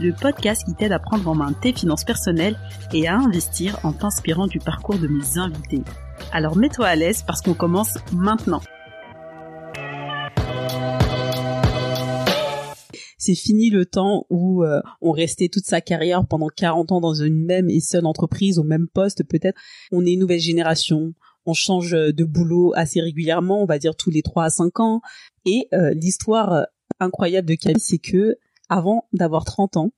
le podcast qui t'aide à prendre en main tes finances personnelles et à investir en t'inspirant du parcours de mes invités. Alors mets-toi à l'aise parce qu'on commence maintenant. c'est fini le temps où euh, on restait toute sa carrière pendant 40 ans dans une même et seule entreprise, au même poste peut-être. On est une nouvelle génération, on change de boulot assez régulièrement, on va dire tous les 3 à 5 ans. Et euh, l'histoire euh, incroyable de Camille, c'est que avant d'avoir 30 ans,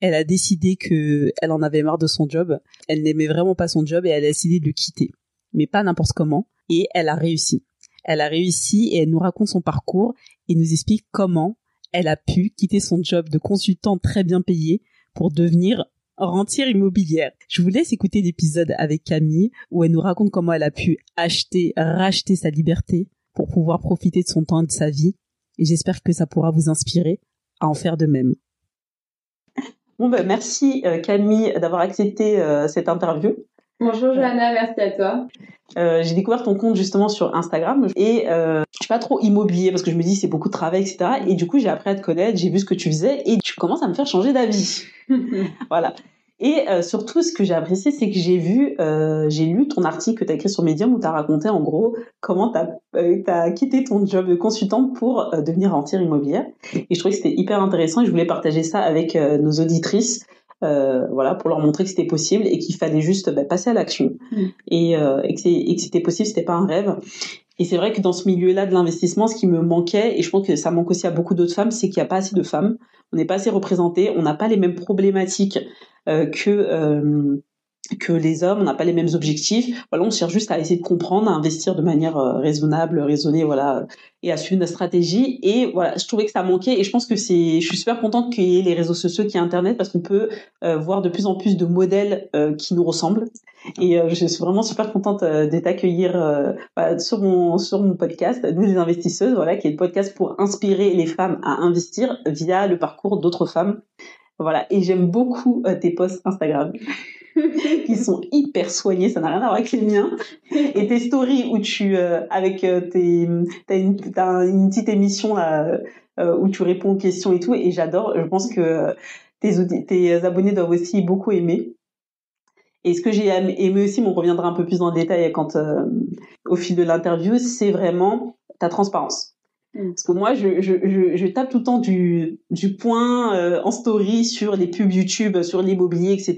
elle a décidé que elle en avait marre de son job, elle n'aimait vraiment pas son job et elle a décidé de le quitter. Mais pas n'importe comment. Et elle a réussi. Elle a réussi et elle nous raconte son parcours et nous explique comment elle a pu quitter son job de consultante très bien payé pour devenir rentière immobilière. Je vous laisse écouter l'épisode avec Camille où elle nous raconte comment elle a pu acheter, racheter sa liberté pour pouvoir profiter de son temps et de sa vie. Et j'espère que ça pourra vous inspirer à en faire de même. Bon ben merci euh, Camille d'avoir accepté euh, cette interview. Bonjour Johanna, merci à toi. Euh, j'ai découvert ton compte justement sur Instagram et euh, je suis pas trop immobilier parce que je me dis c'est beaucoup de travail etc. Et du coup j'ai appris à te connaître, j'ai vu ce que tu faisais et tu commences à me faire changer d'avis. voilà. Et euh, surtout ce que j'ai apprécié c'est que j'ai vu, euh, j'ai lu ton article que tu as écrit sur Medium où tu as raconté en gros comment tu as, euh, as, quitté ton job de consultante pour devenir entière immobilière. Et je trouvais que c'était hyper intéressant et je voulais partager ça avec nos auditrices euh, voilà, pour leur montrer que c'était possible et qu'il fallait juste bah, passer à l'action mm. et, euh, et, que c'était possible, c'était pas un rêve. Et c'est vrai que dans ce milieu-là de l'investissement, ce qui me manquait, et je pense que ça manque aussi à beaucoup d'autres femmes, c'est qu'il n'y a pas assez de femmes. On n'est pas assez représentées, on n'a pas les mêmes problématiques euh, que euh, que les hommes, on n'a pas les mêmes objectifs. Voilà, on cherche juste à essayer de comprendre, à investir de manière euh, raisonnable, raisonnée, voilà, et à suivre notre stratégie. Et voilà, je trouvais que ça manquait. Et je pense que c'est, je suis super contente qu'il y ait les réseaux sociaux, qu'il y ait Internet, parce qu'on peut euh, voir de plus en plus de modèles euh, qui nous ressemblent. Et je suis vraiment super contente de t'accueillir bah, sur mon sur mon podcast, nous les investisseuses, voilà, qui est le podcast pour inspirer les femmes à investir via le parcours d'autres femmes. Voilà, et j'aime beaucoup tes posts Instagram. qui sont hyper soignés, ça n'a rien à voir avec les miens. Et tes stories où tu, euh, avec euh, tes, t'as une, une petite émission là, euh, où tu réponds aux questions et tout, et j'adore. Je pense que tes, tes abonnés doivent aussi beaucoup aimer. Et ce que j'ai aimé aussi, mais on reviendra un peu plus dans le détail quand, au fil de l'interview, c'est vraiment ta transparence. Mm. Parce que moi, je, je, je, je, tape tout le temps du, du point euh, en story sur les pubs YouTube, sur l'immobilier, etc.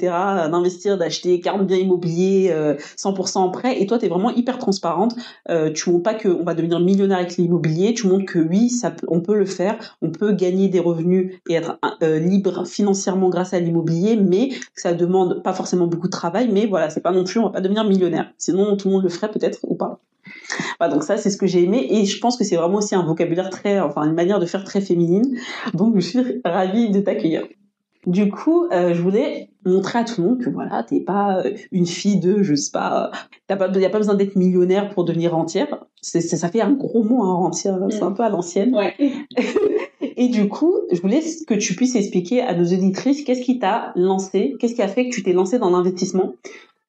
D'investir, d'acheter 40 biens immobiliers, euh, 100% en prêt. Et toi, tu es vraiment hyper transparente. Euh, tu montres pas qu'on va devenir millionnaire avec l'immobilier. Tu montres que oui, ça, on peut le faire. On peut gagner des revenus et être euh, libre financièrement grâce à l'immobilier, mais ça demande pas forcément beaucoup de travail. Mais voilà, c'est pas non plus, on va pas devenir millionnaire. Sinon, tout le monde le ferait peut-être ou pas. Voilà, donc ça, c'est ce que j'ai aimé. Et je pense que c'est vraiment aussi un vocabulaire très, enfin, une manière de faire très féminine. Donc, je suis ravie de t'accueillir. Du coup, euh, je voulais montrer à tout le monde que voilà, t'es pas euh, une fille de, je sais pas, il pas, y a pas besoin d'être millionnaire pour devenir entière. C'est, ça fait un gros mot, hein, entière. C'est un peu à l'ancienne. Ouais. Et du coup, je voulais que tu puisses expliquer à nos auditrices qu'est-ce qui t'a lancé, qu'est-ce qui a fait que tu t'es lancé dans l'investissement?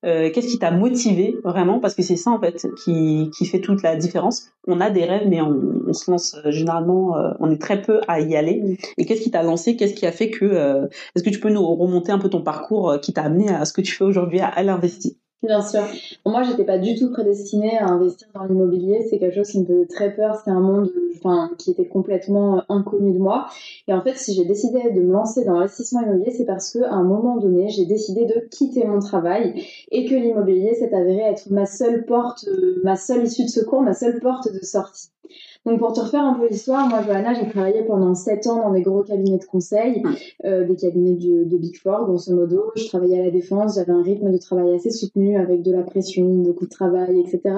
Euh, qu'est-ce qui t'a motivé vraiment? Parce que c'est ça en fait qui, qui fait toute la différence. On a des rêves, mais on, se lance euh, généralement, euh, on est très peu à y aller. Et qu'est-ce qui t'a lancé? Qu'est-ce qui a fait que Est-ce que tu peux nous remonter un peu ton parcours qui t'a amené à ce que tu fais aujourd'hui à, l'investir? Bien sûr. Moi, j'étais pas du tout prédestinée à investir dans l'immobilier. C'est quelque chose qui me faisait très peur. C'est un monde, enfin, qui était complètement inconnu de moi. Et en fait, si j'ai décidé de me lancer dans l'investissement immobilier, c'est parce que à un moment donné, j'ai décidé de quitter mon travail et que l'immobilier s'est avéré être ma seule porte, ma seule issue de secours, ma seule porte de sortie. Donc pour te refaire un peu l'histoire, moi Johanna, j'ai travaillé pendant 7 ans dans des gros cabinets de conseil, euh, des cabinets de, de, Big Four grosso modo. Je travaillais à la défense, j'avais un rythme de travail assez soutenu avec de la pression, beaucoup de travail, etc.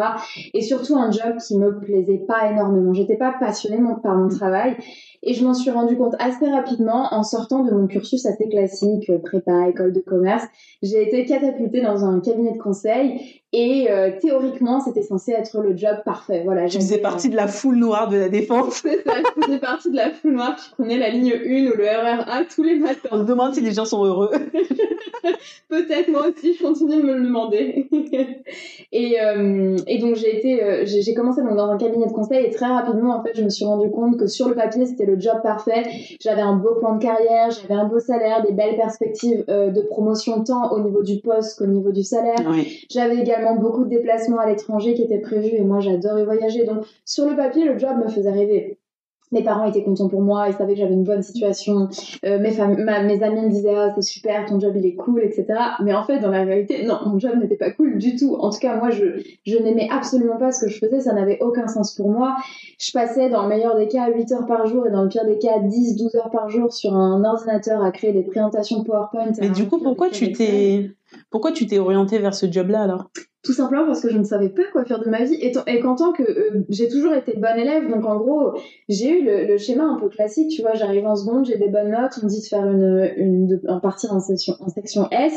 Et surtout un job qui me plaisait pas énormément. J'étais pas passionnée par mon travail Et je m'en suis rendu compte assez rapidement en sortant de mon cursus assez classique, euh, prépa, école de commerce. J'ai été catapultée dans un cabinet de conseil et euh, théoriquement, c'était censé être le job parfait. Voilà, tu faisais partie de la foule noire de la défense. Ça, je faisais partie de la foule noire qui prenait la ligne 1 ou le RRA tous les matins. On se demande si les gens sont heureux. Peut-être moi aussi, je continue de me le demander. et, euh, et donc j'ai été, euh, j'ai commencé donc dans un cabinet de conseil et très rapidement en fait, je me suis rendu compte que sur le papier c'était le job parfait. J'avais un beau plan de carrière, j'avais un beau salaire, des belles perspectives de promotion tant au niveau du poste qu'au niveau du salaire. Oui. J'avais également beaucoup de déplacements à l'étranger qui étaient prévus et moi j'adorais voyager. Donc sur le papier, le job me faisait rêver. Mes parents étaient contents pour moi, ils savaient que j'avais une bonne situation. Euh, mes, mes amis me disaient ah, c'est super, ton job il est cool, etc. Mais en fait, dans la réalité, non, mon job n'était pas cool du tout. En tout cas, moi, je, je n'aimais absolument pas ce que je faisais, ça n'avait aucun sens pour moi. Je passais dans le meilleur des cas 8 heures par jour et dans le pire des cas 10, 12 heures par jour sur un ordinateur à créer des présentations PowerPoint. Mais du coup, pourquoi tu t'es pourquoi tu t'es orienté vers ce job-là alors? Tout simplement parce que je ne savais pas quoi faire de ma vie. Et, et qu'en tant que euh, j'ai toujours été bonne élève donc en gros j'ai eu le, schéma un peu classique tu vois j'arrive en seconde j'ai des bonnes notes on me dit de faire une, une de, partir en en section S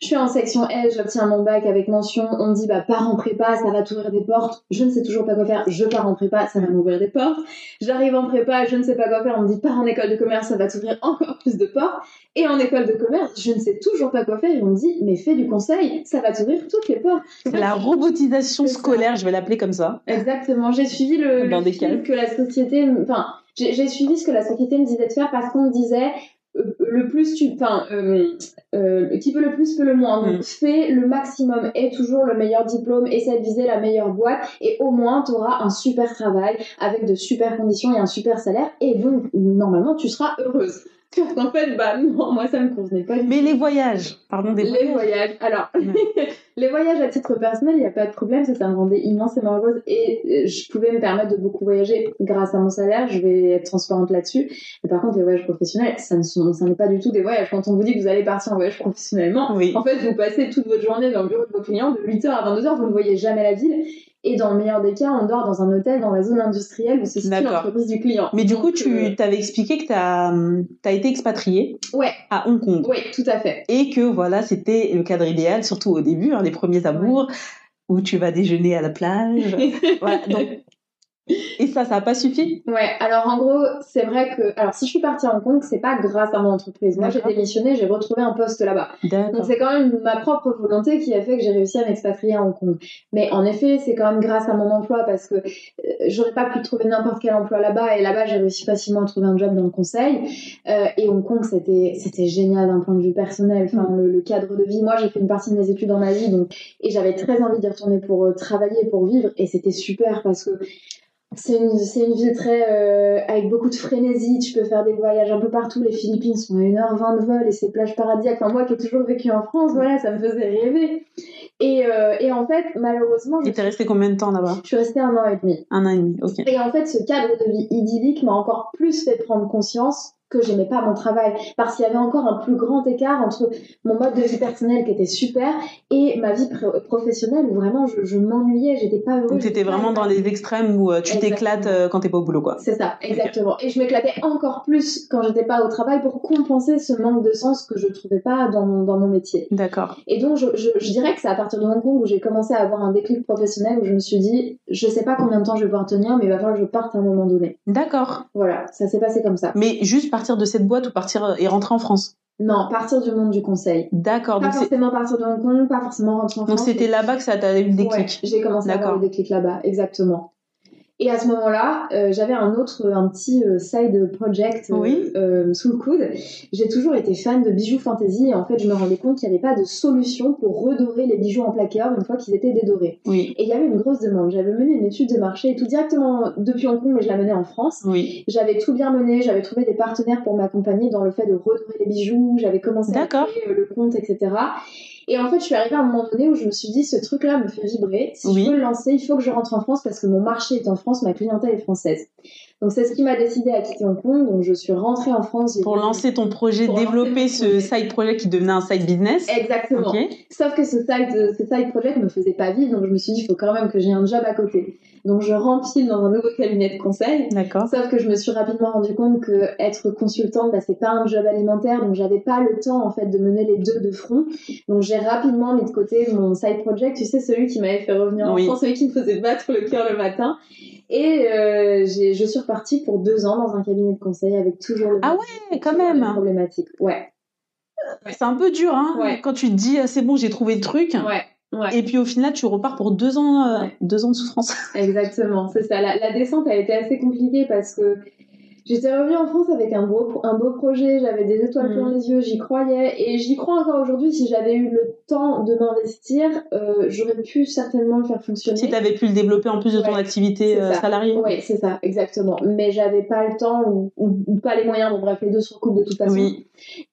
je suis en section L, j'obtiens mon bac avec mention. On me dit, bah, pars en prépa, ça va t'ouvrir des portes. Je ne sais toujours pas quoi faire. Je pars en prépa, ça va m'ouvrir des portes. J'arrive en prépa, je ne sais pas quoi faire. On me dit, pars en école de commerce, ça va t'ouvrir encore plus de portes. Et en école de commerce, je ne sais toujours pas quoi faire. Et on me dit, mais fais du conseil, ça va t'ouvrir toutes les portes. La robotisation scolaire, je vais l'appeler comme ça. Exactement. J'ai suivi le, Dans des que la société, enfin, j'ai suivi ce que la société me disait de faire parce qu'on me disait, le plus tu enfin euh, euh, qui peut le plus peut le moins. Donc mm. fais le maximum et toujours le meilleur diplôme essaie de viser la meilleure boîte et au moins tu auras un super travail avec de super conditions et un super salaire. Et donc normalement tu seras heureuse en fait, bah non, moi ça me convenait pas. Mais les voyages, pardon des Les voyages. Alors, les voyages à titre personnel, il n'y a pas de problème, ça, ça me rendait immensément heureuse et euh, je pouvais me permettre de beaucoup voyager grâce à mon salaire. Je vais être transparente là-dessus. Mais par contre, les voyages professionnels, ça ne sont, ça n'est pas du tout des voyages. Quand on vous dit que vous allez partir en voyage professionnellement, oui. en fait, vous passez toute votre journée dans le bureau de vos clients de 8h à 22h, vous ne voyez jamais la ville et dans le meilleur des cas, on dort dans un hôtel dans la zone industrielle où se situe l'entreprise du client. Mais du coup, tu euh, t'avais expliqué que tu as, as, été expatrié ouais. à Hong Kong. Oui, tout à fait. Et que voilà, c'était le cadre idéal, surtout au début, hein, les premiers amours, où tu vas déjeuner à la plage. voilà, donc et ça, ça n'a pas suffi? Ouais, alors en gros, c'est vrai que. Alors si je suis partie à Hong Kong, c'est pas grâce à mon entreprise. Moi, j'ai démissionné, j'ai retrouvé un poste là-bas. Donc c'est quand même ma propre volonté qui a fait que j'ai réussi à m'expatrier à Hong Kong. Mais en effet, c'est quand même grâce à mon emploi parce que euh, j'aurais pas pu trouver n'importe quel emploi là-bas. Et là-bas, j'ai réussi facilement à trouver un job dans le conseil. Euh, et Hong Kong, c'était génial d'un point de vue personnel. Enfin, mm. le, cadre de vie. Moi, j'ai fait une partie de mes études dans ma vie, donc et j'avais très envie d'y retourner pour euh, travailler, pour vivre. Et c'était super parce que c'est une, c'est une ville très euh, avec beaucoup de frénésie. Tu peux faire des voyages un peu partout. Les Philippines sont à 1h20 de vol et c'est plage paradisiaque. Enfin, moi qui ai toujours vécu en France, voilà, ça me faisait rêver. Et, euh, et en fait, malheureusement. Et t'es resté combien de temps là-bas? Je suis restée un an et demi. Un an et demi, ok. Et en fait, ce cadre de vie idyllique m'a encore plus fait prendre conscience que j'aimais pas mon travail parce qu'il y avait encore un plus grand écart entre mon mode de vie personnel qui était super et ma vie professionnelle où vraiment je, je m'ennuyais, j'étais pas heureuse. Donc t'étais vraiment dans les extrêmes où euh, tu t'éclates euh, quand t'es pas au boulot quoi. C'est ça, exactement. Et je m'éclatais encore plus quand j'étais pas au travail pour compenser ce manque de sens que je trouvais pas dans mon, dans mon métier. D'accord. Et donc je, je, je dirais que c'est à partir de Hong Kong où j'ai commencé à avoir un déclic professionnel où je me suis dit je sais pas combien de temps je vais pouvoir tenir mais il va falloir que je parte à un moment donné. D'accord. Voilà, ça s'est passé comme ça. Mais juste partir de cette boîte ou partir euh, et rentrer en France? Non, partir du monde du conseil. D'accord. Pas forcément partir de Hong Kong, pas forcément rentrer en France. Donc c'était là-bas que ça t'a eu le déclic. j'ai commencé à avoir le déclic là-bas, exactement. Et à ce moment-là, euh, j'avais un autre, un petit euh, side project euh, sous le coude. J'ai toujours été fan de bijoux fantasy et en fait, je me rendais compte qu'il n'y avait pas de solution pour redorer les bijoux en placard une fois qu'ils étaient dédorés. Oui. Et il y avait une grosse demande. J'avais mené une étude de marché tout directement depuis Hong Kong, mais je la menais en France. Oui. J'avais tout bien mené, j'avais trouvé des partenaires pour m'accompagner dans le fait de redorer les bijoux. J'avais commencé à créer le compte, etc. Et en fait, je suis arrivée à un moment donné où je me suis dit, ce truc-là me fait vibrer. Si je veux le lancer, il faut que je rentre en France parce que mon marché est en France, ma clientèle est française. Donc c'est ce qui m'a décidé à quitter Hong Kong. Donc je suis rentrée en France. Pour lancer ton projet, développer ce projet. side project qui devenait un side business. Exactement. Sauf que ce side, ce side project me faisait pas vivre, donc je me suis dit, il faut quand même que j'ai un job à côté. Donc je rempile dans un nouveau cabinet de conseil. D'accord. Sauf que je me suis rapidement rendu compte que être consultante, bah, c'est pas un job alimentaire, donc j'avais pas le temps en fait de mener les deux de front. Donc j'ai rapidement mis de côté mon side project, tu sais celui qui m'avait fait revenir en Oui. France, celui qui me faisait battre le cœur le matin. Et euh, je suis repartie pour deux ans dans un cabinet de conseil avec toujours le Ah ouais, quand même. problématique. Ouais, C'est un peu dur, hein. Ouais. Quand tu te dis, ah, c'est bon, j'ai trouvé le truc. ouais, ouais. Et puis au final, tu repars pour deux ans, euh, Ouais. deux ans de souffrance. Exactement, c'est ça. La, la descente a été assez compliquée parce que j'étais revenue en France avec un beau, un beau projet, j'avais des étoiles plein les yeux, j'y croyais et j'y crois encore aujourd'hui. Si j'avais eu le temps de m'investir, euh, j'aurais pu certainement le faire fonctionner. Si tu avais pu le développer en plus de ton activité euh, salariée. Oui, c'est ça, exactement. Mais j'avais pas le temps ou, ou- ou pas les moyens. Bon, bref, les deux se recoupent de toute façon. Oui.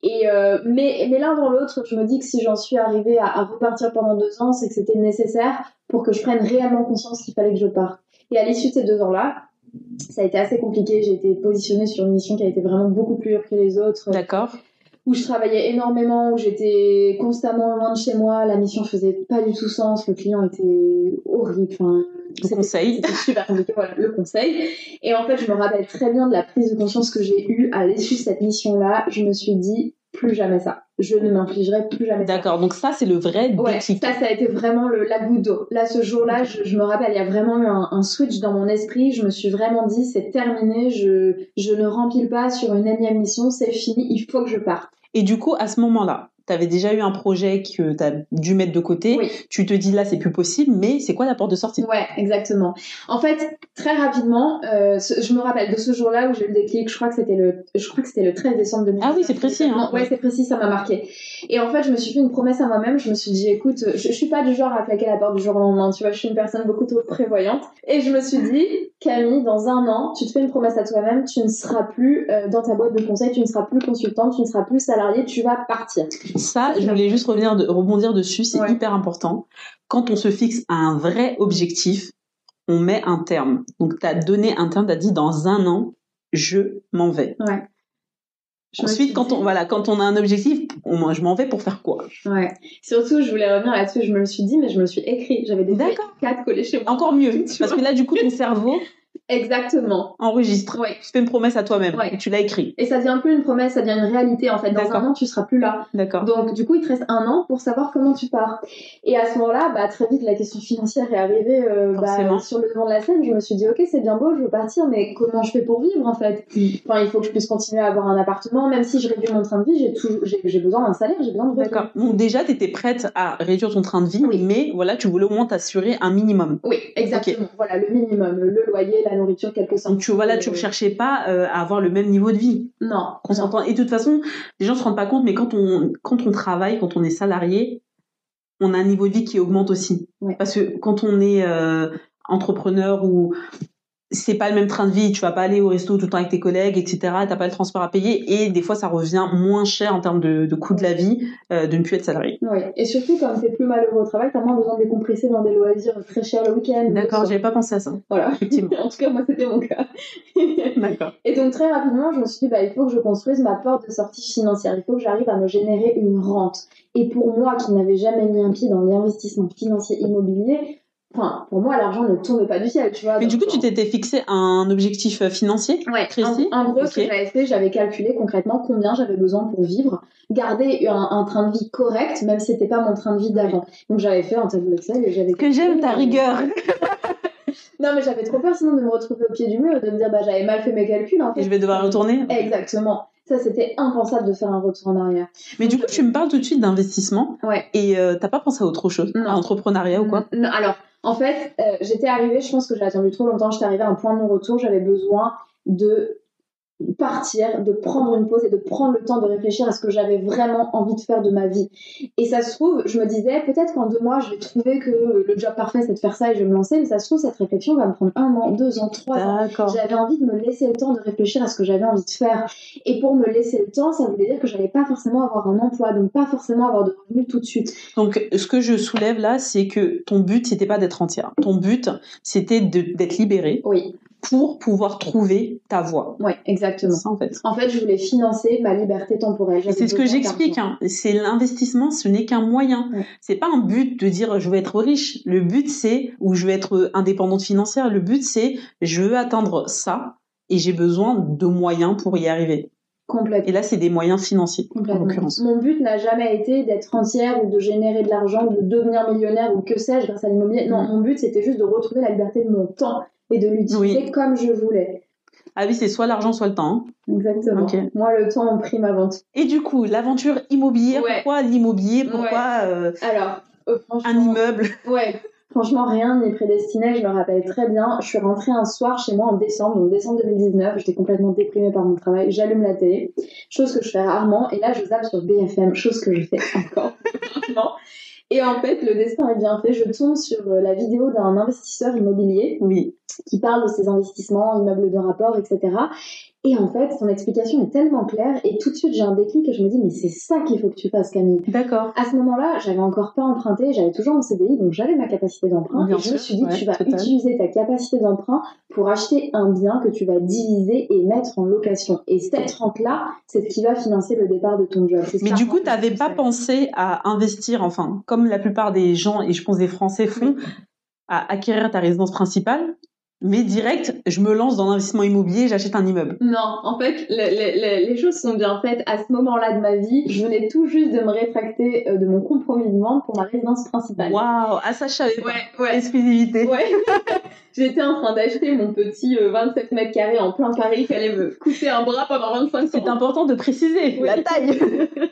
Et euh, mais, mais l'un dans l'autre, je me dis que si j'en suis arrivée à, à repartir pendant deux ans, c'est que c'était nécessaire pour que je prenne réellement conscience qu'il fallait que je parte. Et à l'issue de ces deux ans-là, ça a été assez compliqué. J'ai été positionnée sur une mission qui a été vraiment beaucoup plus dure que les autres, D'accord. où je travaillais énormément, où j'étais constamment loin de chez moi. La mission faisait pas du tout sens. Le client était horrible. Enfin, Le conseil. C'était super compliqué. Voilà, le conseil. Et en fait, je me rappelle très bien de la prise de conscience que j'ai eue à l'issue de cette mission-là. Je me suis dit plus jamais ça. Je ne m'infligerai plus jamais ça. D'accord. Donc ça, c'est le vrai Ouais, ça, ça a été vraiment le, la goutte d'eau. Là, ce jour-là, je, je me rappelle, il y a vraiment eu un, un switch dans mon esprit. Je me suis vraiment dit, c'est terminé, je, je ne rempile pas sur une énième mission, c'est fini, il faut que je parte. Et du coup, à ce moment-là, tu avais déjà eu un projet que tu as dû mettre de côté. Oui. Tu te dis là, c'est plus possible, mais c'est quoi la porte de sortie? Ouais, exactement. En fait, très rapidement, euh, ce- je me rappelle de ce jour-là où j'ai eu le déclic. Je crois que c'était le, je crois que c'était le 13 décembre 2019. Ah oui, c'est précis, hein. Ouais, c'est précis, ça m'a marqué. Et en fait, je me suis fait une promesse à moi-même. Je me suis dit, écoute, je, je suis pas du genre à claquer la porte du jour au lendemain. Tu vois, je suis une personne beaucoup trop prévoyante. Et je me suis dit, Camille, dans un an, tu te fais une promesse à toi-même. Tu ne seras plus euh, dans ta boîte de conseil, tu ne seras plus consultante, tu ne seras plus salariée, tu vas partir. Ça, je voulais juste revenir de, rebondir dessus, c'est Ouais. hyper important. Quand on se fixe un vrai objectif, on met un terme. Donc, tu as donné un terme, tu as dit dans un an, je m'en vais. Ouais. Je me Ensuite, quand on, voilà, quand on a un objectif, on- je m'en vais pour faire quoi? Ouais. Surtout, je voulais revenir là-dessus. Je me le suis dit, mais je me le suis écrit. J'avais des quatre collés chez moi. Encore mieux, parce que là, du coup, ton cerveau Exactement. enregistre. Ouais. Tu fais une promesse à toi-même, Ouais. et tu l'as écrit. Et ça devient plus une promesse, ça devient une réalité en fait. Dans un an, tu seras plus là. D'accord. Donc du coup, il te reste un an pour savoir comment tu pars. Et à ce moment-là, bah, très vite, la question financière est arrivée euh, bah, sur le devant de la scène. Je me suis dit, ok, c'est bien beau, je veux partir, mais comment je fais pour vivre en fait? Mm. Enfin, il faut que je puisse continuer à avoir un appartement, même si je réduis mon train de vie, j'ai toujours, j'ai, besoin d'un salaire, j'ai besoin de. D'accord. Donc déjà, tu étais prête à réduire ton train de vie, Oui. mais voilà, tu voulais au moins t'assurer un minimum. Oui, exactement. Voilà, le minimum, le loyer, la nourriture, quelque sorte. Donc tu voilà, tu ne cherchais pas euh, à avoir le même niveau de vie. Non. qu'on s'entend. Et de toute façon, les gens se rendent pas compte, mais quand on, quand on travaille, quand on est salarié, on a un niveau de vie qui augmente aussi. Ouais. Parce que quand on est euh, entrepreneur ou c'est pas le même train de vie, tu vas pas aller au resto tout le temps avec tes collègues, etc. T'as pas le transport à payer et des fois ça revient moins cher en termes de, de coût de la vie euh, de ne plus être salarié. Oui, et surtout comme t'es plus malheureux au travail, t'as moins besoin de décompresser dans des loisirs très chers le week-end. D'accord, j'avais pas pensé à ça. Voilà. Effectivement. en tout cas, moi, c'était mon cas. D'accord. et donc, très rapidement, je me suis dit, bah, il faut que je construise ma porte de sortie financière. Il faut que j'arrive à me générer une rente. Et pour moi, qui n'avais jamais mis un pied dans l'investissement financier immobilier, enfin, pour moi, l'argent ne tombait pas du ciel, tu vois. Mais du coup, tu t'étais fixé un objectif euh, financier Ouais, précis en, en gros, ce que j'avais fait, j'avais calculé concrètement combien j'avais besoin pour vivre, garder un, un train de vie correct, même si c'était pas mon train de vie d'avant. Donc j'avais fait un tableau Excel et j'avais. Que j'aime ta rigueur. Non, mais j'avais trop peur sinon de me retrouver au pied du mur et de me dire bah j'avais mal fait mes calculs en fait. Et je vais devoir retourner. Exactement. Ça, c'était impensable de faire un retour en arrière. Mais du coup, tu me parles tout de suite d'investissement. Ouais. Et euh, t'as pas pensé à autre chose Non. À entrepreneuriat ou quoi? Non, alors, en fait, euh, j'étais arrivée, je pense que j'ai attendu trop longtemps, j'étais arrivée à un point de non-retour, j'avais besoin de partir, de prendre une pause et de prendre le temps de réfléchir à ce que j'avais vraiment envie de faire de ma vie. Et ça se trouve, je me disais, peut-être qu'en deux mois, je vais trouver que le job parfait, c'est de faire ça et je vais me lancer, mais ça se trouve, cette réflexion va me prendre un an, deux ans, trois ans. J'avais envie de me laisser le temps de réfléchir à ce que j'avais envie de faire. Et pour me laisser le temps, ça voulait dire que j'allais pas forcément avoir un emploi, donc pas forcément avoir de revenus tout de suite. Donc, ce que je soulève là, c'est que ton but, c'était pas d'être entière. Ton but, c'était d'être libérée Oui, pour pouvoir trouver ta voie. Ouais, exactement. Ça en fait. En fait, je voulais financer ma liberté temporelle. C'est ce que j'explique. Hein. C'est l'investissement, ce n'est qu'un moyen. Ouais. C'est pas un but de dire je veux être riche. Le but c'est ou je veux être indépendante financière. Le but c'est je veux atteindre ça et j'ai besoin de moyens pour y arriver. Complètement. Et là, c'est des moyens financiers en Complètement. l'occurrence. Mon but n'a jamais été d'être entière ou de générer de l'argent, de devenir millionnaire ou que sais-je grâce à l'immobilier. Non, Mm. mon but c'était juste de retrouver la liberté de mon temps et de l'utiliser Oui. comme je voulais. Ah oui, c'est soit l'argent, soit le temps. hein. Exactement. Moi, le temps en prime avant tout. Et du coup, l'aventure immobilière, Ouais. pourquoi l'immobilier? Pourquoi euh, Alors, euh, franchement, un immeuble? Ouais. Franchement, rien n'y prédestiné, je me rappelle très bien. Je suis rentrée un soir chez moi en décembre, donc décembre 2019. J'étais complètement déprimée par mon travail. J'allume la télé, chose que je fais rarement. Et là, je zappe sur BFM, chose que je fais encore. Et en fait, le destin est bien fait. Je tombe sur euh, la vidéo d'un investisseur immobilier Oui. qui parle de ses investissements, immeubles de rapport, etc. Et en fait, son explication est tellement claire. Et tout de suite, j'ai un déclic et je me dis, mais c'est ça qu'il faut que tu fasses, Camille. D'accord. À ce moment-là, j'avais encore pas emprunté, j'avais toujours mon CDI, donc j'avais ma capacité d'emprunt. Et je me suis dit, ouais, tu vas total. utiliser ta capacité d'emprunt pour acheter un bien que tu vas diviser et mettre en location. Et cette rente-là, c'est ce qui va financer le départ de ton job. Mais du coup, t'avais c'est pas pensé à investir, enfin, comme la plupart des gens, et je pense des Français font, à acquérir ta résidence principale, mais direct, je me lance dans l'investissement immobilier, j'achète un immeuble. Non, en fait, le- le- le- les choses sont bien faites. À ce moment-là de ma vie, je venais tout juste de me rétracter euh, de mon compromis de vente pour ma résidence principale. Waouh, ah ça je savais pas. Ouais, ouais. Exclusivité. Ouais. J'étais en train d'acheter mon petit euh, 27 mètres carrés en plein Paris qui allait me coûter un bras pendant 25 ans. C'est important de préciser Oui. la taille.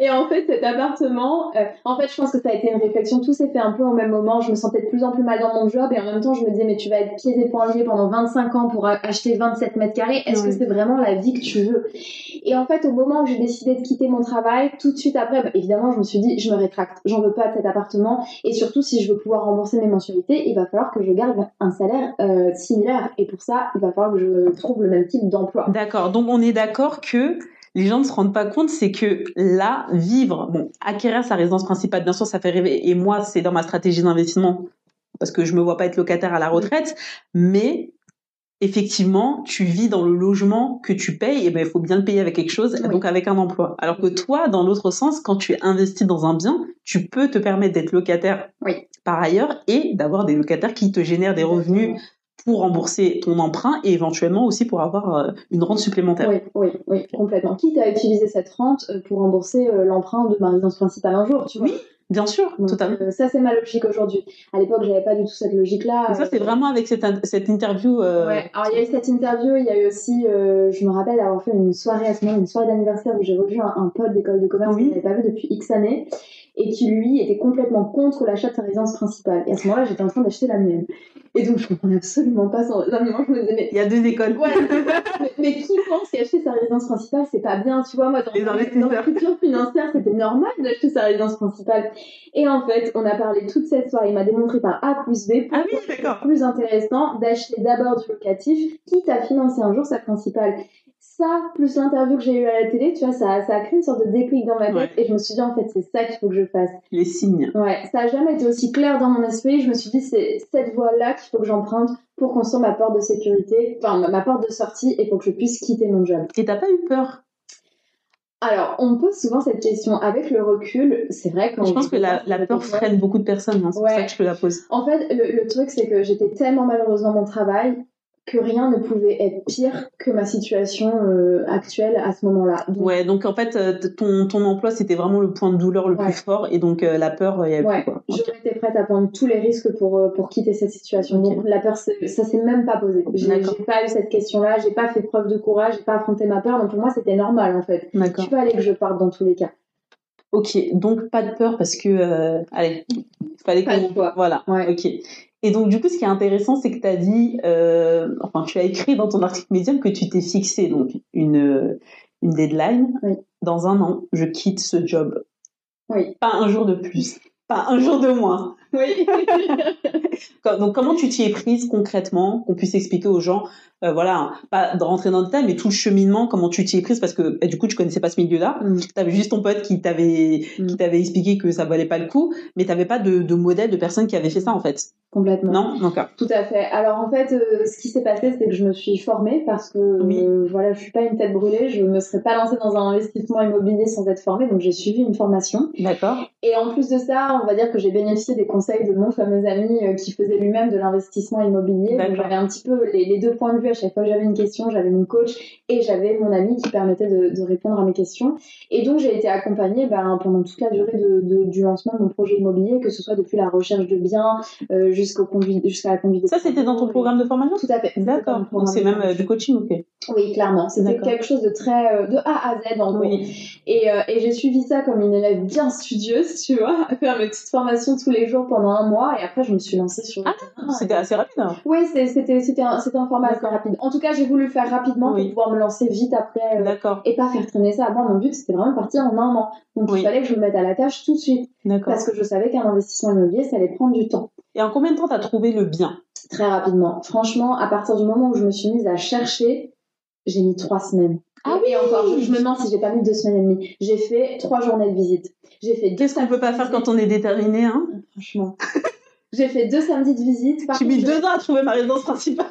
Et en fait, cet appartement, euh, en fait, je pense que ça a été une réflexion. Tout s'est fait un peu au même moment. Je me sentais de plus en plus mal dans mon job et en même temps, je me disais, mais tu vas être pieds et poings liés pendant 25 ans pour acheter 27 mètres carrés. Est-ce que c'est vraiment la vie que tu veux? Et en fait, au moment où j'ai décidé de quitter mon travail, tout de suite après, bah, évidemment, je me suis dit, je me rétracte. J'en veux pas de cet appartement. Et surtout, si je veux pouvoir rembourser mes mensualités, il va falloir que je garde un salaire euh, similaire. Et pour ça, il va falloir que je trouve le même type d'emploi. D'accord. Donc on est d'accord que les gens ne se rendent pas compte, c'est que là, vivre, bon, acquérir sa résidence principale, bien sûr, ça fait rêver. Et moi, c'est dans ma stratégie d'investissement parce que je me vois pas être locataire à la retraite, mais effectivement, tu vis dans le logement que tu payes, et ben il faut bien le payer avec quelque chose, Oui. donc avec un emploi. Alors que toi, dans l'autre sens, quand tu investis dans un bien, tu peux te permettre d'être locataire Oui. par ailleurs et d'avoir des locataires qui te génèrent des revenus pour rembourser ton emprunt et éventuellement aussi pour avoir euh, une rente supplémentaire. Oui, oui, oui, complètement. Quitte à utiliser cette rente euh, pour rembourser euh, l'emprunt de ma résidence principale un jour, tu vois. Oui, bien sûr, Donc, totalement. euh, ça, c'est ma logique aujourd'hui. À l'époque, j'avais pas du tout cette logique-là. Donc ça, c'est vraiment avec cette, in- cette interview. euh, Ouais, alors il y a eu cette interview, il y a eu aussi, euh, je me rappelle d'avoir fait une soirée à ce moment, une soirée d'anniversaire où j'ai revu un, un pote d'école de commerce Oui. que je n'avais pas vu depuis X années et qui lui était complètement contre l'achat de sa résidence principale. Et à ce moment-là, j'étais en train d'acheter la mienne. Et donc je comprenais absolument pas son raisonnement. Je me disais, mais Il y a deux écoles. Ouais. mais, mais qui pense qu'acheter sa résidence principale, c'est pas bien, tu vois, moi, dans, dans investisseurs. la culture financière, c'était normal d'acheter sa résidence principale. Et en fait, on a parlé toute cette soirée, il m'a démontré par A plus B Ah oui, plus intéressant d'acheter d'abord du locatif, quitte à financer un jour sa principale. Ça, plus l'interview que j'ai eue à la télé, tu vois, ça, ça a créé une sorte de déclic dans ma tête, Ouais. et je me suis dit, en fait, c'est ça qu'il faut que je fasse. Les signes. Ouais, ça a jamais été aussi clair dans mon esprit. Je me suis dit, c'est cette voie-là qu'il faut que j'emprunte pour construire ma porte de sécurité, enfin ma- porte de sortie et pour que je puisse quitter mon job. Et t'as pas eu peur? Alors, on me pose souvent cette question. Avec le recul, c'est vrai que Je pense que la, la peur freine beaucoup de personnes. hein, C'est pour Ouais. ça que je te la pose. En fait, le, le truc, c'est que j'étais tellement malheureuse dans mon travail que rien ne pouvait être pire que ma situation euh, actuelle à ce moment-là. Donc, Ouais, donc en fait, euh, ton, ton emploi, c'était vraiment le point de douleur le Ouais. plus fort. Et donc, euh, la peur, il y avait Ouais, quoi. Ok. j'aurais été prête à prendre tous les risques pour, pour quitter cette situation. Ok. Donc la peur, ça s'est même pas posé. J'ai pas eu cette question-là, j'ai pas fait preuve de courage, j'ai pas affronté ma peur. Donc pour moi, c'était normal en fait. Tu peux aller que je parte dans tous les cas. Ok, donc pas de peur parce que, euh, allez, il fallait Pas choix. Voilà, Ouais. ok. Et donc, du coup, ce qui est intéressant, c'est que tu as dit, euh, enfin, tu as écrit dans ton article Medium que tu t'es fixé donc une, une deadline. Oui. Dans un an, je quitte ce job. Oui. Pas un jour de plus, pas un jour de moins. Oui. Donc, comment tu t'y es prise concrètement, qu'on puisse expliquer aux gens, euh, voilà, pas de rentrer dans le thème, mais tout le cheminement, comment tu t'y es prise, parce que bah, du coup, tu connaissais pas ce milieu-là. Mm. T'avais juste ton pote qui t'avait Mm. qui t'avait expliqué que ça valait pas le coup, mais t'avais pas de, de modèle de personne qui avait fait ça en fait. complètement. Non, d'accord. Tout à fait. Alors en fait, euh, ce qui s'est passé, c'est que je me suis formée parce que Oui. euh, voilà, je suis pas une tête brûlée, je me serais pas lancée dans un investissement immobilier sans être formée, donc j'ai suivi une formation. D'accord. Et en plus de ça, on va dire que j'ai bénéficié des conseils de mon fameux ami qui faisait lui-même de l'investissement immobilier. Donc j'avais un petit peu les, les deux points de vue à chaque fois que j'avais une question, j'avais mon coach et j'avais mon ami qui permettait de, de répondre à mes questions. Et donc j'ai été accompagnée ben, pendant toute la durée de, de- du lancement de mon projet immobilier, que ce soit depuis la recherche de biens euh, jusqu'au jusqu'à la conduite. Ça, c'était dans ton programme de formation? Tout à fait. D'accord. Donc c'est même euh, du coaching, ok. Oui, clairement. C'était quelque chose de très euh, de A à Z en gros. Oui. Et, euh, et j'ai suivi ça comme une élève bien studieuse, tu vois, à faire mes petites formations tous les jours pendant un mois. Et après, je me suis lancée sur Ah. C'était assez rapide. hein. Oui, c'était c'était un, un format assez D'accord. Rapide. En tout cas, j'ai voulu le faire rapidement Oui. pour pouvoir me lancer vite après euh, D'accord. et pas faire traîner ça. Moi, mon but, c'était vraiment de partir en un an. Donc, Oui. il fallait que je me mette à la tâche tout de suite D'accord. parce que je savais qu'un investissement immobilier, ça allait prendre du temps. Et en combien de temps t'as trouvé le bien? Très rapidement. Franchement, à partir du moment où je me suis mise à chercher, j'ai mis trois semaines. Ah et, et encore, je, je me demande si j'ai pas mis deux semaines et demie. J'ai fait trois journées de visite. J'ai fait Qu'est-ce qu'on peut pas faire quand on est déterminé, hein? Franchement. J'ai fait deux samedis de visite. J'ai mis je- deux ans à trouver ma résidence principale.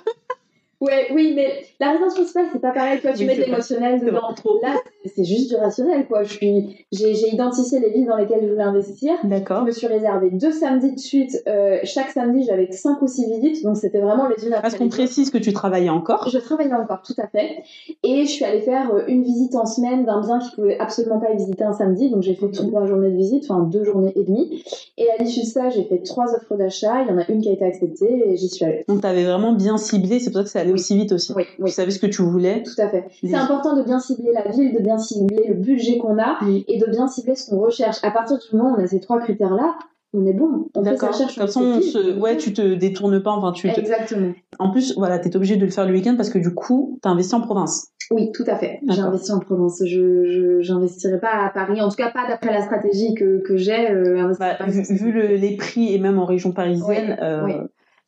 Ouais, oui, mais la résidence principale, c'est pas pareil. Toi, tu Oui, mets de l'émotionnel dedans. trop. Là, c'est- juste du rationnel, quoi. Je suis, j'ai, j'ai identifié les villes dans lesquelles je voulais investir. Je D'accord. me suis réservé deux samedis de suite. Euh, chaque samedi, j'avais cinq ou six visites, donc c'était vraiment les unes après Parce qu'on précise que tu travaillais encore. Je travaillais encore, tout à fait. Et je suis allée faire euh, une visite en semaine d'un bien qui pouvait absolument pas visité un samedi. Donc j'ai fait trois journées de visite, enfin deux journées et demie. Et à l'issue de ça, j'ai fait trois offres d'achat. Il y en a une qui a été acceptée et j'y suis allée. Donc t'avais vraiment bien ciblé, c'est pour ça que ça allait aussi vite aussi. Oui, Tu oui. savais ce que tu voulais. Tout à fait. C'est important de bien cibler la ville, de bien cibler le budget qu'on a Oui. et de bien cibler ce qu'on recherche. À partir du moment où on a ces trois critères-là, on est bon. On fait sa recherche. Comme ça, on se... ouais, tu te détournes pas. Enfin, tu te... Exactement. En plus, voilà, t'es obligé de le faire le week-end parce que du coup, t'as investi en province. Oui, tout à fait. J'ai investi en Provence. Je, j'investirai pas à Paris, en tout cas pas d'après la stratégie que, que j'ai. euh, Bah, vu c'est- vu le- les prix et même en région parisienne, Oui, euh, oui.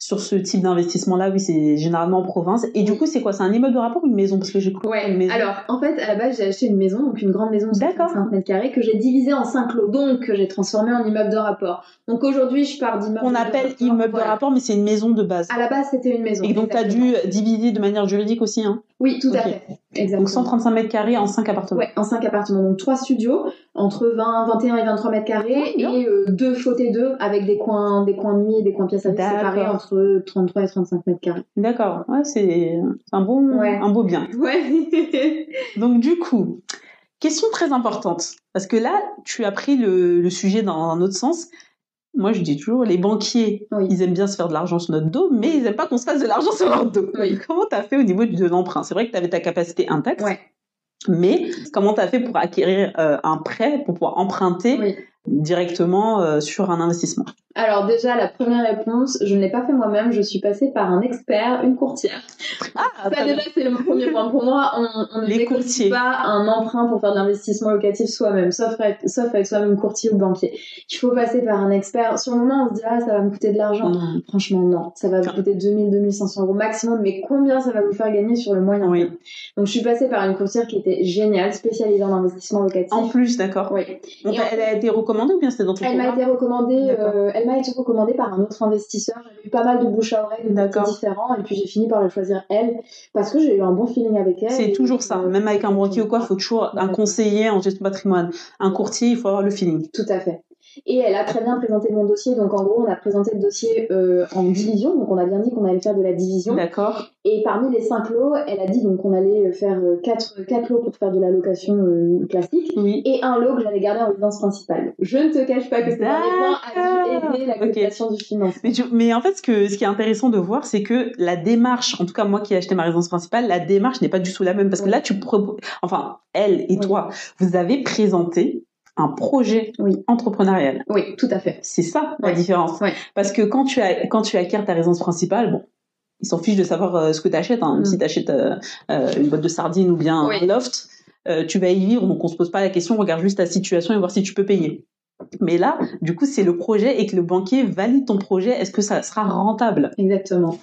Sur ce type d'investissement-là, oui, c'est généralement en province. Et du coup, c'est quoi? C'est un immeuble de rapport ou une maison? Parce que j'ai cru Ouais, une maison. alors en fait, à la base, j'ai acheté une maison, donc une grande maison de D'accord. 55 mètres carrés, que j'ai divisée en 5 lots, donc que j'ai transformée en immeuble de rapport. Donc aujourd'hui, je pars d'immeuble on de appelle rapport, immeuble voilà. de rapport, mais c'est une maison de base. À la base, c'était une maison. Et donc, tu as dû diviser de manière juridique aussi. Hein. Oui, tout à fait. Exactement. Donc, 135 mètres carrés en 5 appartements. Ouais, en 5 appartements. Donc 3 studios, entre 20, 21 et 23 mètres carrés, et euh, deux côtés deux, avec des coins, des coins de nuit et des coins pièces à séparés entre 33 et 35 mètres carrés. D'accord. Ouais, c'est un bon, Ouais. un beau bien. Ouais. Donc, du coup, question très importante. Parce que là, tu as pris le, le sujet dans un autre sens. Moi, je dis toujours, les banquiers, Oui. ils aiment bien se faire de l'argent sur notre dos, mais ils aiment pas qu'on se fasse de l'argent sur leur dos. Oui. Comment t'as fait au niveau de l'emprunt C'est vrai que tu avais ta capacité intacte, Ouais. mais comment t'as fait pour acquérir euh, un prêt, pour pouvoir emprunter Oui. Directement euh, sur un investissement Alors déjà, la première réponse, je ne l'ai pas fait moi-même, je suis passée par un expert, une courtière. Ah, Ça déjà, c'est le premier point. Pour moi, on, on ne Les pas un emprunt pour faire de l'investissement locatif soi-même, sauf avec, sauf avec soi-même courtier ou banquier. Il faut passer par un expert. Sur le moment, on se dit, ah, ça va me coûter de l'argent. Non. Franchement, non. Ça va vous coûter 2000, 2500 euros maximum, mais combien ça va vous faire gagner sur le moyen Oui. Donc, je suis passée par une courtière qui était géniale, spécialisée en investissement locatif. En plus, d'accord. Oui. En elle a été recommandée ou bien c'était dans ton Elle m'a été recommandée, euh, elle m'a été recommandée par un autre investisseur. J'ai eu pas mal de bouche à oreille de différents, et puis j'ai fini par la choisir elle parce que j'ai eu un bon feeling avec elle. C'est toujours ça. euh, Même avec un banquier ou quoi, il faut toujours un conseiller en gestion de patrimoine. Un courtier, il faut avoir le feeling. Tout à fait. Et elle a très bien présenté mon dossier. Donc en gros, on a présenté le dossier euh, en division. Donc on a bien dit qu'on allait faire de la division. D'accord Et parmi les cinq lots, elle a dit donc qu'on allait faire euh, quatre, quatre lots pour faire de la location euh, classique. Oui. Et un lot que j'allais garder en résidence principale. Je ne te cache pas que ce dernier point a dû aider D'accord. l'acceptation du financement. Mais, tu- mais en fait, ce, que, ce qui est intéressant de voir, c'est que la démarche, en tout cas moi qui ai acheté ma résidence principale, la démarche n'est pas du tout la même. Parce que là, tu proposes, enfin, elle et Oui. toi, vous avez présenté un projet Oui. entrepreneurial. Oui, tout à fait. C'est ça la différence. Parce que quand tu, as, quand tu acquiers ta résidence principale, bon, ils s'en fichent de savoir euh, ce que tu achètes. Hein. Même Mm. si tu achètes une boîte de sardines ou bien un loft, euh, tu vas y vivre, donc on se pose pas la question, regarde juste ta situation et voir si tu peux payer. Mais là, du coup, c'est le projet et que le banquier valide ton projet. Est-ce que ça sera rentable? Exactement.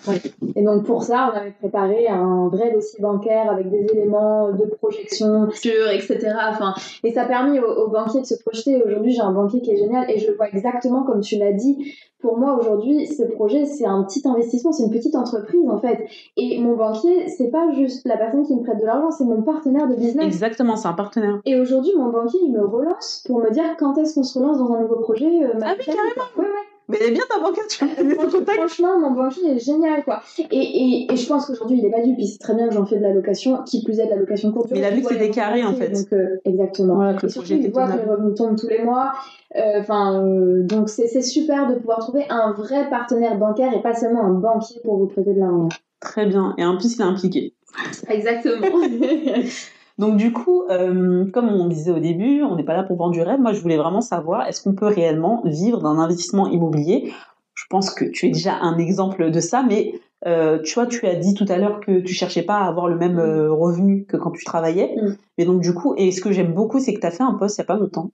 Et donc pour ça, on avait préparé un vrai dossier bancaire avec des éléments de projection sur, etc. Enfin, et ça a permis au, banquier de se projeter. Aujourd'hui, j'ai un banquier qui est génial et je le vois exactement comme tu l'as dit. Pour moi, aujourd'hui, ce projet, c'est un petit investissement, c'est une petite entreprise en fait. Et mon banquier, c'est pas juste la personne qui me prête de l'argent, c'est mon partenaire de business. Exactement, c'est un partenaire. Et aujourd'hui, mon banquier, il me relance pour me dire quand est-ce qu'on se relance dans un nouveau projet. Euh, ah oui, carrément. Ouais, ouais. Mais elle est bien ta banquière, tu contact. Franchement, mon banquier est génial, quoi. Et, et, et je pense qu'aujourd'hui, il est pas dupe. Il sait très bien que j'en fais de la location, qui plus est de la location courte Mais il a vu que c'était carré, en fait. Donc, euh, exactement. Voilà, que le projet était il voit que les revenus tombent tous les mois. Euh, enfin, euh, donc c'est super de pouvoir trouver un vrai partenaire bancaire et pas seulement un banquier pour vous prêter de l'argent. Très bien. Et en plus, il est impliqué. Exactement. Donc du coup, euh, comme on disait au début, on n'est pas là pour vendre du rêve. Moi, je voulais vraiment savoir, est-ce qu'on peut réellement vivre d'un investissement immobilier? Je pense que tu es déjà un exemple de ça, mais euh, tu vois, tu as dit tout à l'heure que tu cherchais pas à avoir le même euh, revenu que quand tu travaillais. Mm. Mais donc du coup, et ce que j'aime beaucoup, c'est que tu as fait un post il y a pas longtemps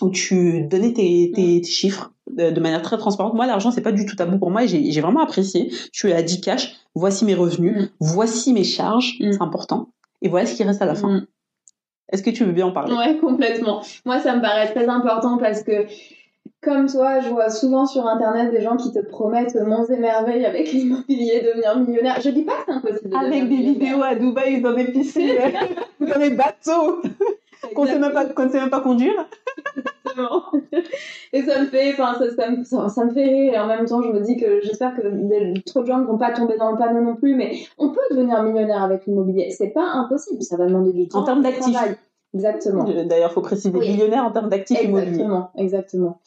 où tu donnais tes, tes, mm. chiffres de, manière très transparente. Moi, l'argent, c'est pas du tout tabou pour moi et j'ai vraiment apprécié. Tu as dit cash, voici mes revenus, mm. voici mes charges, c'est important. Et voilà ce qui reste à la fin. Mm. Est-ce que tu veux bien en parler? Ouais, complètement. Moi, ça me paraît très important parce que, comme toi, je vois souvent sur Internet des gens qui te promettent monts et merveilles avec l'immobilier, devenir millionnaire. Je dis pas que c'est impossible. avec des vidéos à Dubaï dans des piscines, dans des bateaux qu'on ne sait même pas, sait même pas conduire. Exactement. Et ça me fait, enfin, ça, ça, ça, me fait rire. Et en même temps, je me dis que j'espère que trop de gens ne vont pas tomber dans le panneau non plus. Mais on peut devenir millionnaire avec l'immobilier. C'est pas impossible. Ça va demander du temps. En termes d'actifs. Exactement. Euh, d'ailleurs, il faut préciser millionnaire en termes d'actifs immobiliers. Exactement, exactement.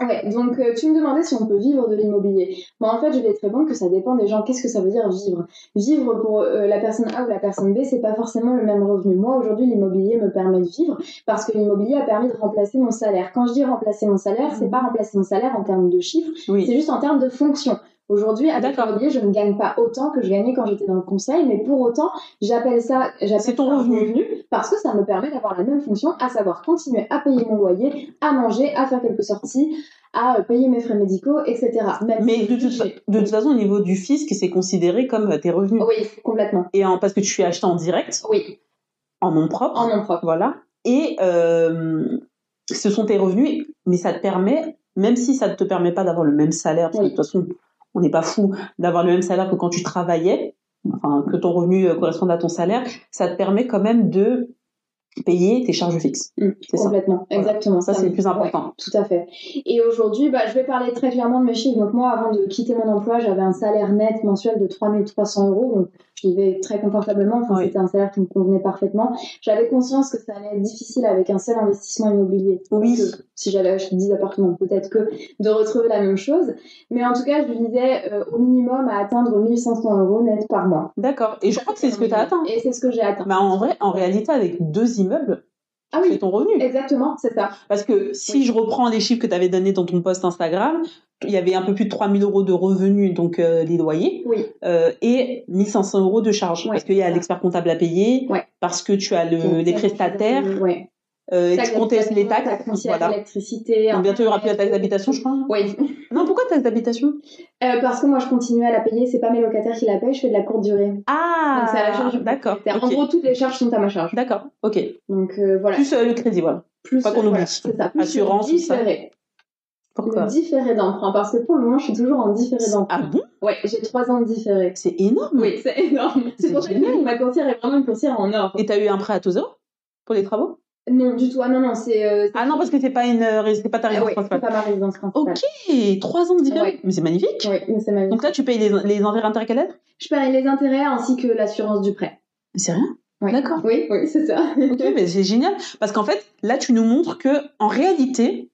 Ouais, donc euh, tu me demandais si on peut vivre de l'immobilier. Moi, en fait, je vais te répondre que ça dépend des gens. Qu'est-ce que ça veut dire vivre? Vivre pour euh, la personne A ou la personne B, c'est pas forcément le même revenu. Moi, aujourd'hui, l'immobilier me permet de vivre parce que l'immobilier a permis de remplacer mon salaire. Quand je dis remplacer mon salaire, c'est mmh. pas remplacer mon salaire en termes de chiffres, c'est juste en termes de fonction. Aujourd'hui, avec l'immobilier, je ne gagne pas autant que je gagnais quand j'étais dans le conseil, mais pour autant, j'appelle ça, j'appelle ton revenu. parce que ça me permet d'avoir la même fonction, à savoir continuer à payer mon loyer, à manger, à faire quelques sorties, à euh, payer mes frais médicaux, etc. mais de, toute, façon, au niveau du fisc, c'est considéré comme euh, tes revenus. Oui, complètement. Et en, parce que tu es acheté en direct. Oui. En nom propre. En nom propre. Voilà. Et euh, ce sont tes revenus, mais ça te permet, même si ça ne te permet pas d'avoir le même salaire, de toute façon, on n'est pas fou d'avoir le même salaire que quand tu travaillais, enfin que ton revenu euh, corresponde à ton salaire, ça te permet quand même de payer tes charges fixes. Mmh, complètement, exactement. Ça, c'est le plus important. tout à fait. Et aujourd'hui, bah, je vais parler très clairement de mes chiffres. Donc moi, avant de quitter mon emploi, j'avais un salaire net mensuel de 3300 euros. Donc je vivais très confortablement. Enfin, C'était un salaire qui me convenait parfaitement. J'avais conscience que ça allait être difficile avec un seul investissement immobilier. Oui. si j'avais acheté 10 appartements, peut-être que de retrouver la même chose. Mais en tout cas, je visais euh, au minimum à atteindre 1500 euros net par mois. D'accord. Et je crois que c'est ce que tu as atteint. Et c'est ce que j'ai atteint. Bah, en vrai, en réalité, avec deux immeubles, ah oui, c'est ton revenu. Exactement, c'est ça. Parce que si je reprends les chiffres que tu avais donnés dans ton post Instagram, il y avait un peu plus de 3000 euros de revenus, donc euh, des loyers, oui. euh, et 1500 euros de charges. Parce qu'il y a l'expert comptable à payer, parce que tu as le, les prestataires, Euh, tu comptes les taxes, voilà. l'électricité. bientôt il y aura plus la taxe d'habitation, je crois. Oui. Non, pourquoi taxe d'habitation? Euh, Parce que moi je continue à la payer, c'est pas mes locataires qui la payent, je fais de la courte durée. Ah. Donc c'est à la charge. D'accord. En gros, toutes les charges sont à ma charge. D'accord. Ok. Donc euh, voilà. Plus le crédit, voilà. Plus. Pas qu'on oublie. c'est ça. Plus Assurance. Différé. Pourquoi? Le différé d'emprunt, parce que pour le moment, je suis toujours en différé d'emprunt. Ah bon? Ouais, j'ai trois ans de différé. C'est énorme. Oui, c'est énorme. C'est pour ça que ma courtière est vraiment une courtière en or. Et t'as eu un prêt à taux zéro pour les travaux? Non, du tout. Ah non, non, c'est. Euh, ah non, parce que c'est pas une, c'est pas ta résidence ah, principale. C'est pas ma résidence principale. Ok, trois ans de différence. Mais c'est magnifique. Oui, mais c'est magnifique. Donc là, tu payes les, les intérêts qu'elle Je paye les intérêts ainsi que l'assurance du prêt. C'est rien? Oui. D'accord. Oui, oui, c'est ça. ok, mais c'est génial parce qu'en fait, là, tu nous montres que en réalité,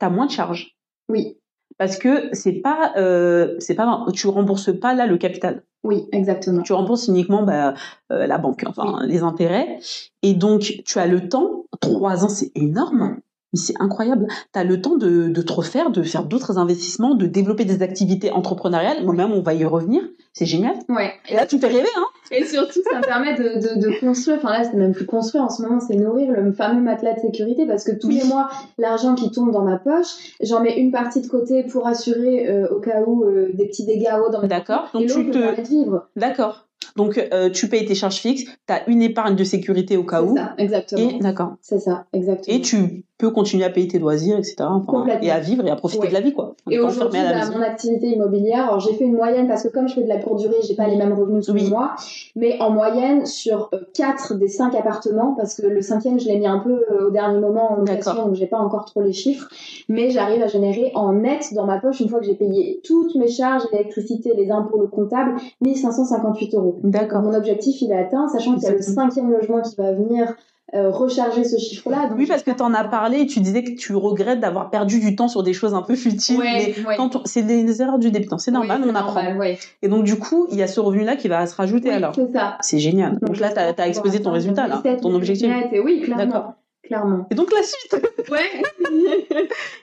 t'as moins de charges. Oui parce que c'est pas euh, c'est pas tu rembourses pas là le capital. Oui, exactement. Tu rembourses uniquement bah, euh, la banque, enfin les intérêts, et donc tu as le temps. Trois ans, c'est énorme Mais c'est incroyable. Tu as le temps de, de te refaire, de faire d'autres investissements, de développer des activités entrepreneuriales. Moi-même, on va y revenir. C'est génial. Ouais. Et là, tu me fais rêver, hein Et surtout, ça me permet de, de, de construire, enfin là, c'est même plus construire en ce moment, c'est nourrir le fameux matelas de sécurité parce que tous Oui. les mois, l'argent qui tombe dans ma poche, j'en mets une partie de côté pour assurer euh, au cas où euh, des petits dégâts dans mes D'accord. Donc, tu te. vivre. D'accord. Donc, euh, tu payes tes charges fixes, tu as une épargne de sécurité au cas C'est où. ça, exactement. Et, d'accord. C'est ça, exactement. Et tu peux continuer à payer tes loisirs, etc. Enfin, Complètement. et à vivre et à profiter Ouais. de la vie, quoi. Et aujourd'hui, bah, mon activité immobilière, alors j'ai fait une moyenne parce que comme je fais de la courte durée, j'ai pas les mêmes revenus tous Oui. les mois, mais en moyenne sur 4 des 5 appartements, parce que le cinquième je l'ai mis un peu euh, au dernier moment en location, donc j'ai pas encore trop les chiffres, mais j'arrive à générer en net dans ma poche, une fois que j'ai payé toutes mes charges, l'électricité, les impôts, le comptable, 1558 euros. D'accord. Mon objectif il est atteint, sachant qu'il y a le cinquième logement qui va venir euh, recharger ce chiffre-là. Oui, parce que tu en as parlé et tu disais que tu regrettes d'avoir perdu du temps sur des choses un peu futiles. Ouais, mais ouais. quand c'est des erreurs du débutant, c'est normal, Oui, on apprend. normal, ouais. Et donc, du coup, il y a ce revenu-là qui va se rajouter alors. c'est ça. C'est génial. Donc là, tu as, exposé ton résultat, là, ton 17 objectif. oui, clairement. Clairement. Et donc la suite Ouais.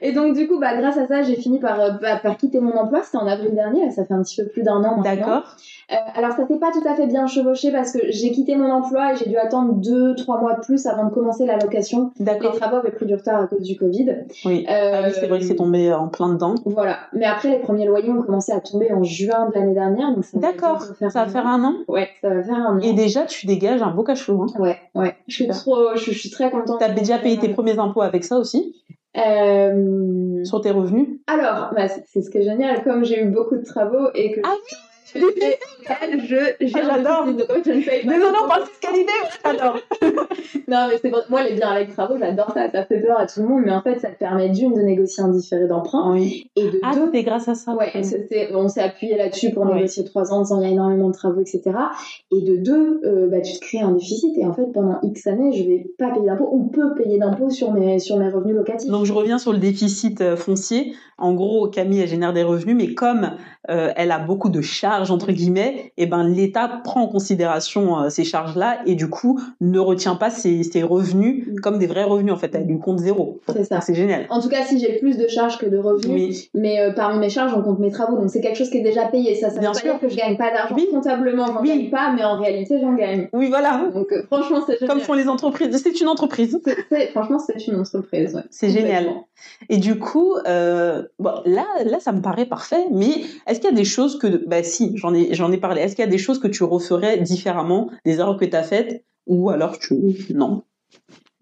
et donc du coup, bah grâce à ça, j'ai fini par, euh, bah, par quitter mon emploi. C'était en avril dernier. Ça fait un petit peu plus d'un an maintenant. D'accord. Euh, alors ça s'est pas tout à fait bien chevauché parce que j'ai quitté mon emploi et j'ai dû attendre deux, trois mois de plus avant de commencer la location. Les D'accord. travaux avaient pris du retard à cause du Covid. Oui. Euh, Ah oui, c'est vrai que c'est tombé en plein dedans. Voilà. Mais après, les premiers loyers ont commencé à tomber en juin de l'année dernière. Donc ça D'accord. Ça va faire un an. Ouais, ça va faire un an. Et déjà, tu dégages un beau cash flow. Hein. Ouais, ouais. Je suis trop, je, je suis très contente. As déjà payé tes premiers impôts avec ça aussi, Euh... sur tes revenus? Alors, bah, c'est ce qui est génial, comme j'ai eu beaucoup de travaux et que Ah je elle, je j'ai Ah, j'adore. un déficit, donc je ne paye pas. Désolé, on parle fiscalité. Alors. Non, mais c'est bon. moi les biens avec travaux, j'adore ça, ça fait peur à tout le monde, mais en fait, ça te permet d'une de négocier un différé d'emprunt Oui. et de Ah, deux. c'était grâce à ça. Ouais, c'est- c'est- on s'est appuyé là-dessus pour Ouais. négocier trois ans en disant il y a énormément de travaux, etc. Et de deux, euh, bah, tu te crées un déficit et en fait pendant X années, je vais pas payer d'impôts ou peu payer d'impôts sur mes, sur mes revenus locatifs. Donc je reviens sur le déficit euh, foncier. En gros, Camille elle génère des revenus, mais comme euh, elle a beaucoup de charges entre guillemets, et ben l'État prend en considération euh, ces charges-là et du coup ne retient pas ses, ses revenus Mm. comme des vrais revenus en fait. Elle lui compte zéro. c'est ça. C'est génial. En tout cas, si j'ai plus de charges que de revenus, Oui. Mais euh, parmi mes charges, on compte mes travaux, donc c'est quelque chose qui est déjà payé. Ça, ça Bien veut pas dire que je gagne pas d'argent Oui. comptablement, j'en Oui. gagne pas, mais en réalité, j'en gagne. Oui, voilà. Donc franchement, c'est génial. Comme font les entreprises. C'est une entreprise. Franchement, c'est une entreprise. ouais. C'est génial. Et du coup, bon, là, là, ça me paraît parfait. Mais est-ce qu'il y a des choses que, bah si, j'en ai, j'en ai parlé. Est-ce qu'il y a des choses que tu referais différemment, des erreurs que tu as faites, ou alors tu, non?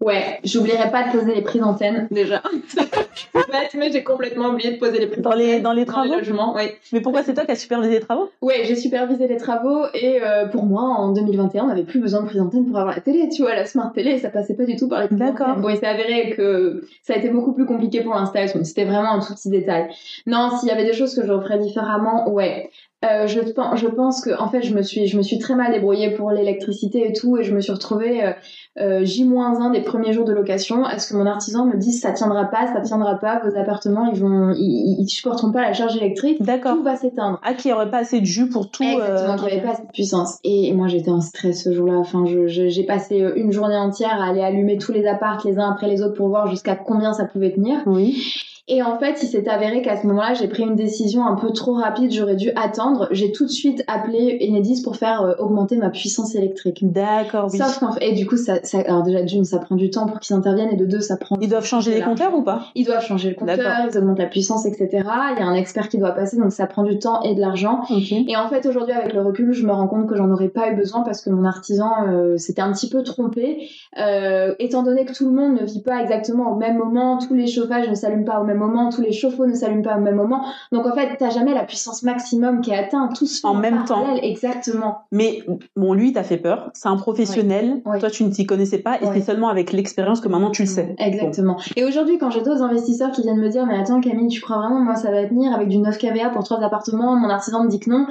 Ouais, j'oublierai pas de poser les prises d'antenne déjà. Mais j'ai complètement oublié de poser les prises Dans les, dans les travaux. logements. Ouais, Mais pourquoi c'est toi qui as supervisé les travaux? Ouais j'ai supervisé les travaux et euh, pour moi, en 2021, on n'avait plus besoin de prise d'antenne pour avoir la télé. Tu vois, la smart télé, ça passait pas du tout par les prises D'accord. Bon, il s'est avéré que ça a été beaucoup plus compliqué pour l'installation. C'était vraiment un tout petit détail. Non, s'il y avait des choses que je referais différemment, ouais. Euh, je, je pense que en fait je me suis je me suis très mal débrouillée pour l'électricité et tout et je me suis retrouvée euh, euh, J-1 des premiers jours de location à ce que mon artisan me dise ça tiendra pas ça tiendra pas vos appartements ils vont ils, ils supporteront pas la charge électrique D'accord. tout va s'éteindre Ah, qu'il n'y aurait pas assez de jus pour tout. Exactement, euh, qu'il n'y avait pas assez de puissance. Et moi, j'étais en stress ce jour-là. Enfin, je- je- j'ai passé euh, une journée entière à aller allumer tous les apparts les uns après les autres pour voir jusqu'à combien ça pouvait tenir. Oui. Et en fait, il s'est avéré qu'à ce moment-là, j'ai pris une décision un peu trop rapide. J'aurais dû attendre. J'ai tout de suite appelé Enedis pour faire euh, augmenter ma puissance électrique. D'accord, oui. Sauf qu'en fait, et du coup, ça, ça, alors déjà d'une, ça prend du temps pour qu'ils interviennent, et de deux, ça prend. Ils doivent changer les compteurs ou pas? Ils doivent changer le compteur, ils augmentent la puissance, etc. Il y a un expert qui doit passer, donc ça prend du temps et de l'argent. Ok. Et en fait, aujourd'hui, avec le recul, je me rends compte que j'en aurais pas eu besoin parce que mon artisan euh, s'était un petit peu trompé. Euh, étant donné que tout le monde ne vit pas exactement au même moment, tous les chauffages ne s'allument pas au même moment, tous les chauffe-eau ne s'allument pas au même moment. Donc en fait, t'as jamais la puissance maximum qui est atteinte. Tout se fait En même temps. parallèle, Exactement. Mais bon, lui, t'as fait peur. C'est un professionnel. Ouais. Toi, tu ne t'y connaissais pas. Et Ouais. c'est seulement avec l'expérience que maintenant tu le sais. Exactement. Et aujourd'hui, quand j'ai d'autres investisseurs qui viennent me dire, mais attends Camille, tu crois vraiment, moi, ça va tenir avec du 9 kVA pour trois appartements, mon artisan me dit que non.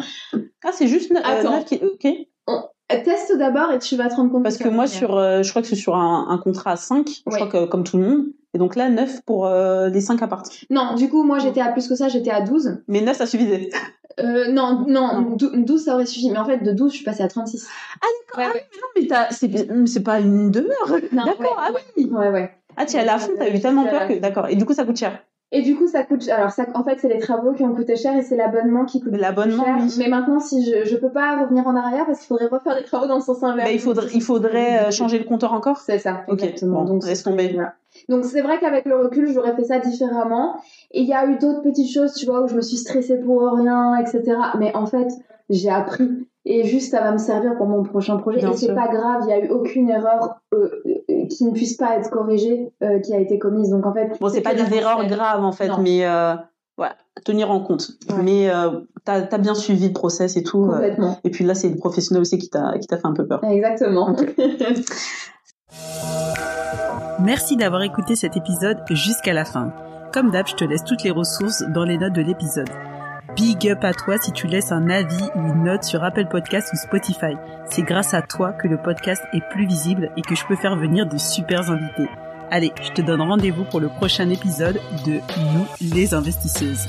Ah, c'est juste euh, Attends. neuf qui- Ok. Euh, Teste d'abord et tu vas te rendre compte. Parce que moi, sur, euh, je crois que c'est sur un, un contrat à 5. Je crois que comme tout le monde. Et donc là, 9 pour euh, les 5 appartements. Non, du coup, moi, j'étais à plus que ça, j'étais à 12. Mais 9, ça suffisait. Euh, non, non, Non. dou- 12 ça aurait suffi, mais en fait de 12 je suis passée à 36. Ah, d'accord. Ouais, Ah, ouais. mais non, mais c'est pas une demeure. Non, D'accord. ouais, ah oui. Ouais, ouais. Ah, tu es à la fond, t'as eu tellement peur que. D'accord. Et du coup, ça coûte cher. Et du coup, ça coûte. Alors, ça, en fait, c'est les travaux qui ont coûté cher et c'est l'abonnement qui coûte L'abonnement, cher. oui. Mais maintenant, si je, je peux pas revenir en arrière parce qu'il faudrait refaire des travaux dans le sens inverse. Bah, il faudrait, il faudrait euh, changer le compteur encore. C'est ça, Ok, exactement. bon, Donc, laisse tomber. voilà. Donc c'est vrai qu'avec le recul, j'aurais fait ça différemment. Et il y a eu d'autres petites choses, tu vois, où je me suis stressée pour rien, etc. Mais en fait, j'ai appris. Et juste, ça va me servir pour mon prochain projet. Bien et c'est pas grave, il n'y a eu aucune erreur euh, euh, qui ne puisse pas être corrigée, euh, qui a été commise. Donc en fait, Bon, c'est pas des erreurs graves en fait, Non. mais voilà, tenir en compte. Ouais. Mais euh, t'as as bien suivi le process et tout. Complètement. et puis là, c'est le professionnel aussi qui t'a qui t'a fait un peu peur. Exactement. Merci d'avoir écouté cet épisode jusqu'à la fin. Comme d'hab, je te laisse toutes les ressources dans les notes de l'épisode. Big up à toi si tu laisses un avis ou une note sur Apple Podcast ou Spotify. C'est grâce à toi que le podcast est plus visible et que je peux faire venir de super invités. Allez, je te donne rendez-vous pour le prochain épisode de Nous les investisseuses.